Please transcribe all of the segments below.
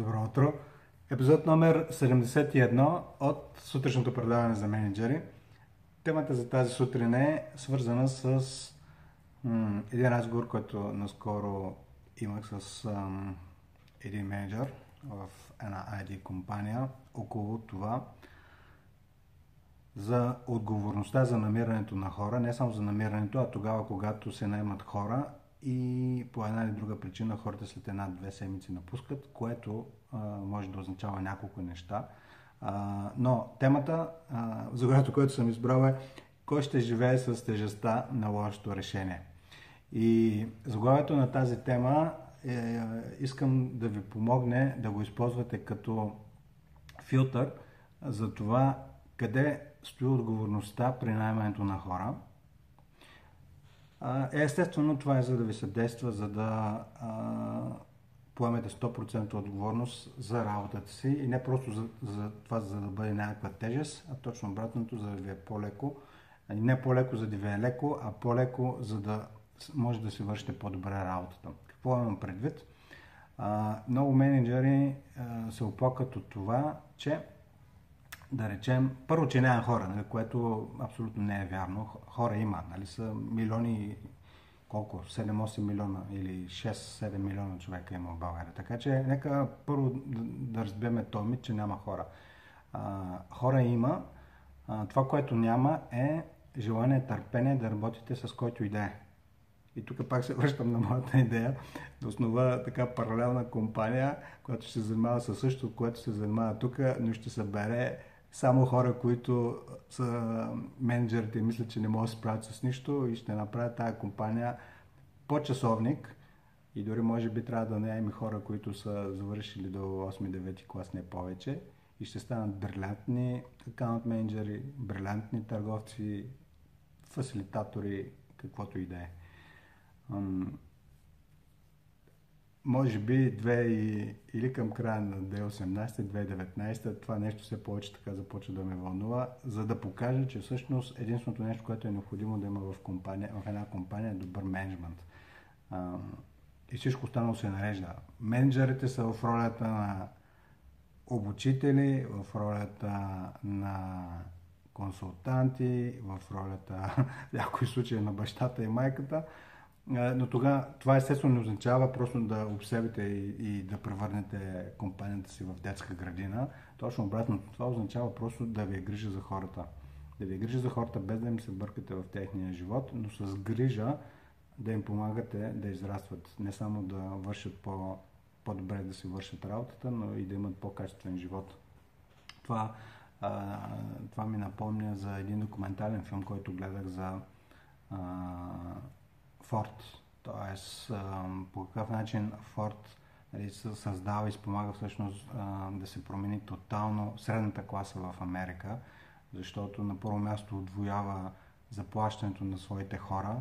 Добро утро! Епизод номер 71 от сутрешното предаване за менеджери. Темата за тази сутрин е свързана с м- един разговор, който наскоро имах с м- един менеджер в една ID компания около това за отговорността за намирането на хора, не само за намирането, а тогава, когато се наймат хора и по една или друга причина хората след една-две седмици напускат, което а, може да означава няколко неща. А, но темата, а, за която което съм избрал е кой ще живее с тежестта на лошото решение. И заглавието на тази тема е, искам да ви помогне да го използвате като филтър за това къде стои отговорността при наймането на хора – Естествено, това е за да ви съдейства, за да а, поемете 100% отговорност за работата си и не просто за, за това, за да бъде някаква тежест, а точно обратното, за да ви е по-леко. Не по-леко, за да ви е леко, а по-леко, за да може да си вършите по-добре работата. Какво имам предвид? А, много менеджери а, се оплакат от това, че да речем, първо, че няма хора, нали, което абсолютно не е вярно. Хора има, нали, са милиони, колко, 7-8 милиона или 6-7 милиона човека има в България. Така че нека първо да, разбеме този мит, че няма хора. А, хора има. А, това, което няма е желание, търпение да работите с който и да е. И тук пак се връщам на моята идея да основа така паралелна компания, която ще се занимава със същото, което се занимава тук, но ще събере само хора, които са менеджерите и мислят, че не могат да се справят с нищо и ще направят тази компания по часовник и дори може би трябва да наемем хора, които са завършили до 8-9 клас, не повече. И ще станат брилянтни аккаунт менеджери, брилянтни търговци, фасилитатори, каквото и да е може би две и, или към края на 2018-2019 това нещо все повече така започва да ме вълнува, за да покажа, че всъщност единственото нещо, което е необходимо да има в, компания, в една компания е добър менеджмент. И всичко останало се нарежда. Менеджерите са в ролята на обучители, в ролята на консултанти, в ролята в някои случаи на бащата и майката, но тогава това естествено не означава просто да обсебите и, и да превърнете компанията си в детска градина. Точно обратно, това означава просто да ви е грижа за хората. Да ви е грижа за хората, без да им се бъркате в техния живот, но с грижа да им помагате да израстват. Не само да вършат по, по-добре да си вършат работата, но и да имат по-качествен живот. Това, а, това ми напомня за един документален филм, който гледах за а, Форд. Тоест, по какъв начин Форд нали, създава и спомага всъщност да се промени тотално средната класа в Америка, защото на първо място отвоява заплащането на своите хора,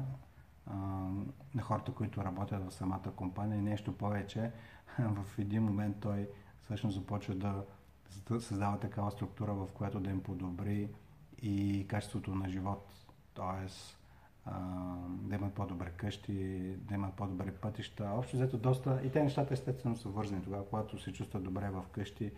на хората, които работят в самата компания и нещо повече. В един момент той всъщност започва да създава такава структура, в която да им подобри и качеството на живот. Тоест, да имат по-добре къщи, да имат по-добре пътища. Общо взето доста и те нещата естествено са вързани. Тогава, когато се чувства добре в къщи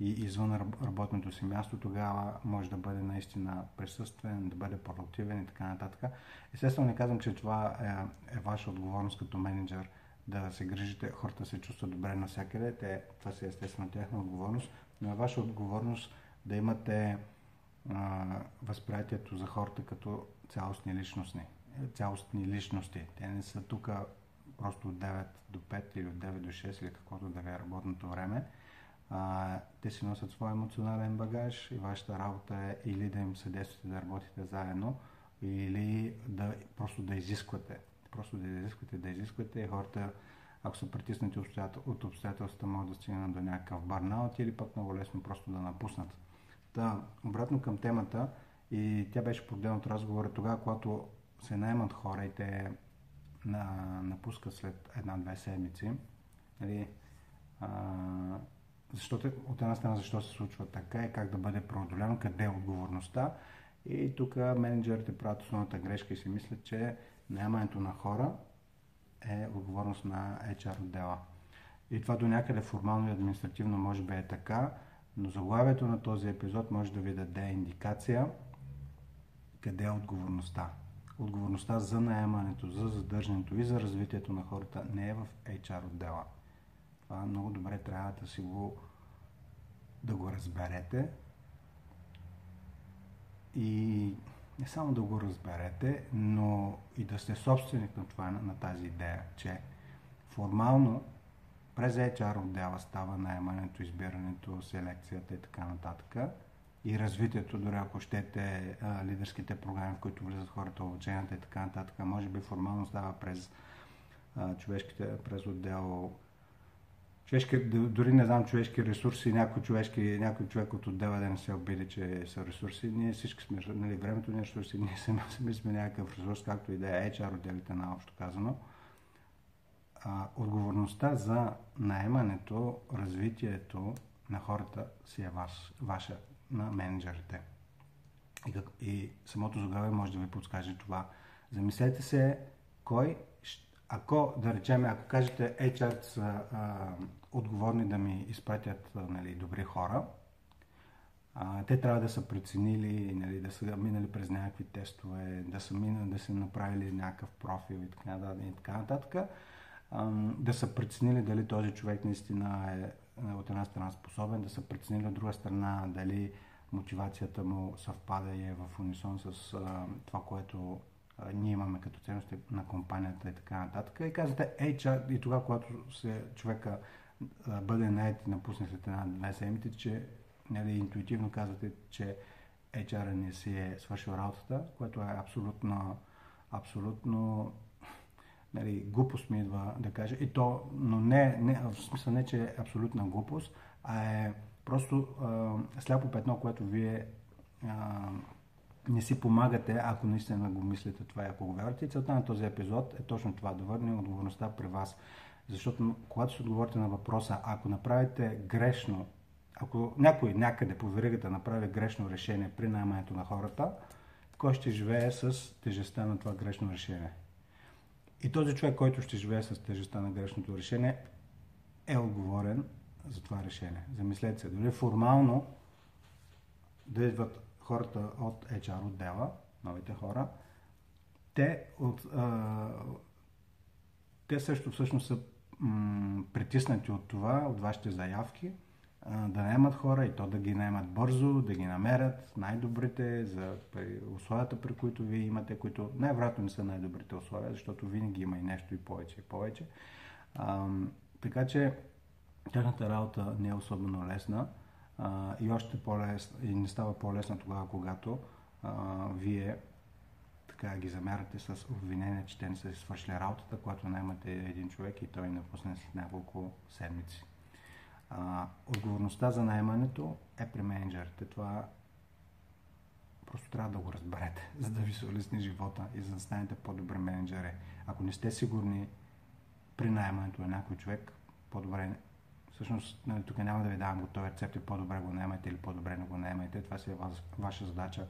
и извън работното си място, тогава може да бъде наистина присъствен, да бъде продуктивен и така нататък. Естествено не казвам, че това е, е ваша отговорност като менеджер да се грижите, хората се чувстват добре навсякъде, те, това си е естествено тяхна отговорност, но е ваша отговорност да имате възприятието за хората като цялостни личностни цялостни личности. Те не са тук просто от 9 до 5 или от 9 до 6 или каквото да е работното време. А, те си носят своя емоционален багаж и вашата работа е или да им съдействате да работите заедно, или да просто да изисквате. Просто да изисквате, да изисквате и хората, ако са притиснати от обстоятелствата, могат да стигнат до някакъв барнаут или пък много лесно просто да напуснат. Та, обратно към темата, и тя беше подделна от разговора тогава, когато се наймат хора и те на, напускат след една-две седмици, нали, а, защото, от една страна защо се случва така и как да бъде преодоляно, къде е отговорността. И тук менеджерите правят основната грешка и си мислят, че наемането на хора е отговорност на HR отдела. И това до някъде формално и административно може би е така, но заглавието на този епизод може да ви даде индикация къде е отговорността. Отговорността за наемането, за задържането и за развитието на хората не е в HR отдела. Това много добре трябва да си го да го разберете и не само да го разберете, но и да сте собственик на, това, на тази идея, че формално през HR отдела става наемането, избирането, селекцията и така нататък. И развитието, дори ако щете лидерските програми, в които влизат хората, обученията и така нататък, може би формално става през човешките, през отдел човешки, дори не знам човешки ресурси, някой, човешки, някой човек от отдела да не се обиди, че са ресурси. Ние всички сме, нали, времето ни е ресурси, ние сами, сме някакъв ресурс, както и да е HR отделите на общо казано. А, отговорността за наемането, развитието на хората си е ваш, ваша, на менеджерите. И, и самото заглавие може да ви подскаже това. Замислете се кой ако, да речем, ако кажете HR са а, отговорни да ми изпратят нали, добри хора, а, те трябва да са преценили, нали, да са минали през някакви тестове, да са, минали, да са направили някакъв профил и така, да, и така нататък, да са преценили дали този човек наистина е, е от една страна способен, да са преценили от друга страна дали мотивацията му съвпада и е в унисон с а, това, което ние имаме като ценности на компанията и така нататък. И казвате, HR, и тогава, когато се, човека бъде найет и напусне след една-две седмици, че нали, интуитивно казвате, че HR не си е свършил работата, което е абсолютно, абсолютно нали, глупост ми идва да кажа. И то, но не, не, в смисъл не, че е абсолютна глупост, а е просто а, сляпо петно, което вие а, не си помагате, ако наистина го мислите това и ако го вярвате. И целта на този епизод е точно това, да върне отговорността при вас. Защото когато се отговорите на въпроса, ако направите грешно, ако някой някъде по веригата направи грешно решение при наймането на хората, кой ще живее с тежестта на това грешно решение? И този човек, който ще живее с тежестта на грешното решение, е отговорен за това решение. Замислете се, дори формално да идват хората от HR отдела, новите хора, те, от, а, те също всъщност са м- притиснати от това, от вашите заявки, да наемат хора и то да ги наемат бързо, да ги намерят най-добрите за условията, при които вие имате, които най-вероятно не са най-добрите условия, защото винаги има и нещо и повече и повече. А, така че тяхната работа не е особено лесна а, и още по-лесно, и не става по-лесно тогава, когато а, вие така ги замерате с обвинение, че те не са свършили работата, когато наймате един човек и той напусне след няколко седмици. А, отговорността за наймането е при менеджерите. Това просто трябва да го разберете, за да ви се улесни живота и за да станете по-добри менеджери. Ако не сте сигурни при наймането на някой човек, по-добре Всъщност, нали, тук няма да ви давам готови рецепти, по-добре го наемайте или по-добре не го наемайте. Това си е ваша задача,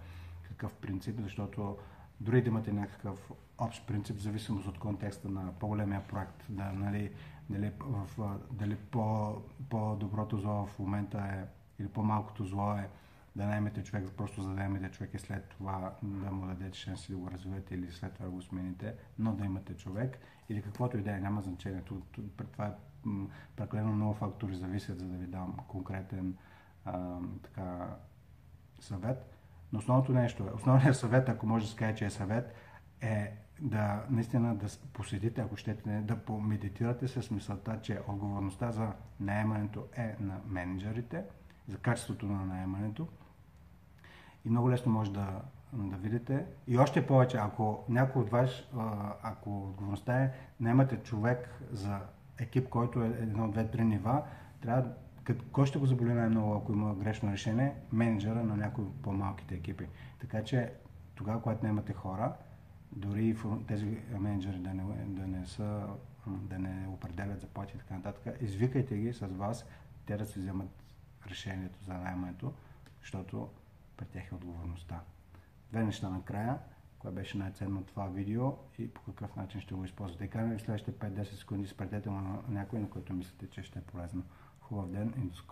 какъв принцип, защото дори да имате някакъв общ принцип, зависимост от контекста на по-големия проект, да, нали, дали, в, дали по, по-доброто зло в момента е, или по-малкото зло е да наймете човек, просто за да наймете човек и след това да му дадете шанси да го развивате или след това да го смените, но да имате човек или каквото и да е, няма значение. Това е прекалено много фактори зависят, за да ви дам конкретен а, така, съвет. Но основното нещо е, основният съвет, ако може да се каже, че е съвет, е да наистина да поседите, ако щете, да помедитирате с мисълта, че отговорността за наемането е на менеджерите, за качеството на наемането. И много лесно може да, да видите. И още повече, ако някой от вас, ако отговорността е, наемате човек за екип, който е едно, две, три нива, трябва кой ще го заболи най-много, ако има грешно решение? Менеджера на някои по-малките екипи. Така че тогава, когато не имате хора, дори тези менеджери да не, да не са да не определят заплати и така нататък, извикайте ги с вас, те да си вземат решението за наймането, защото пред тях е отговорността. Две неща накрая кое беше най-ценно това видео и по какъв начин ще го използвате. И канали следващите 5-10 секунди спретете на някой, на който мислите, че ще е полезно. Хубав ден и до скоро!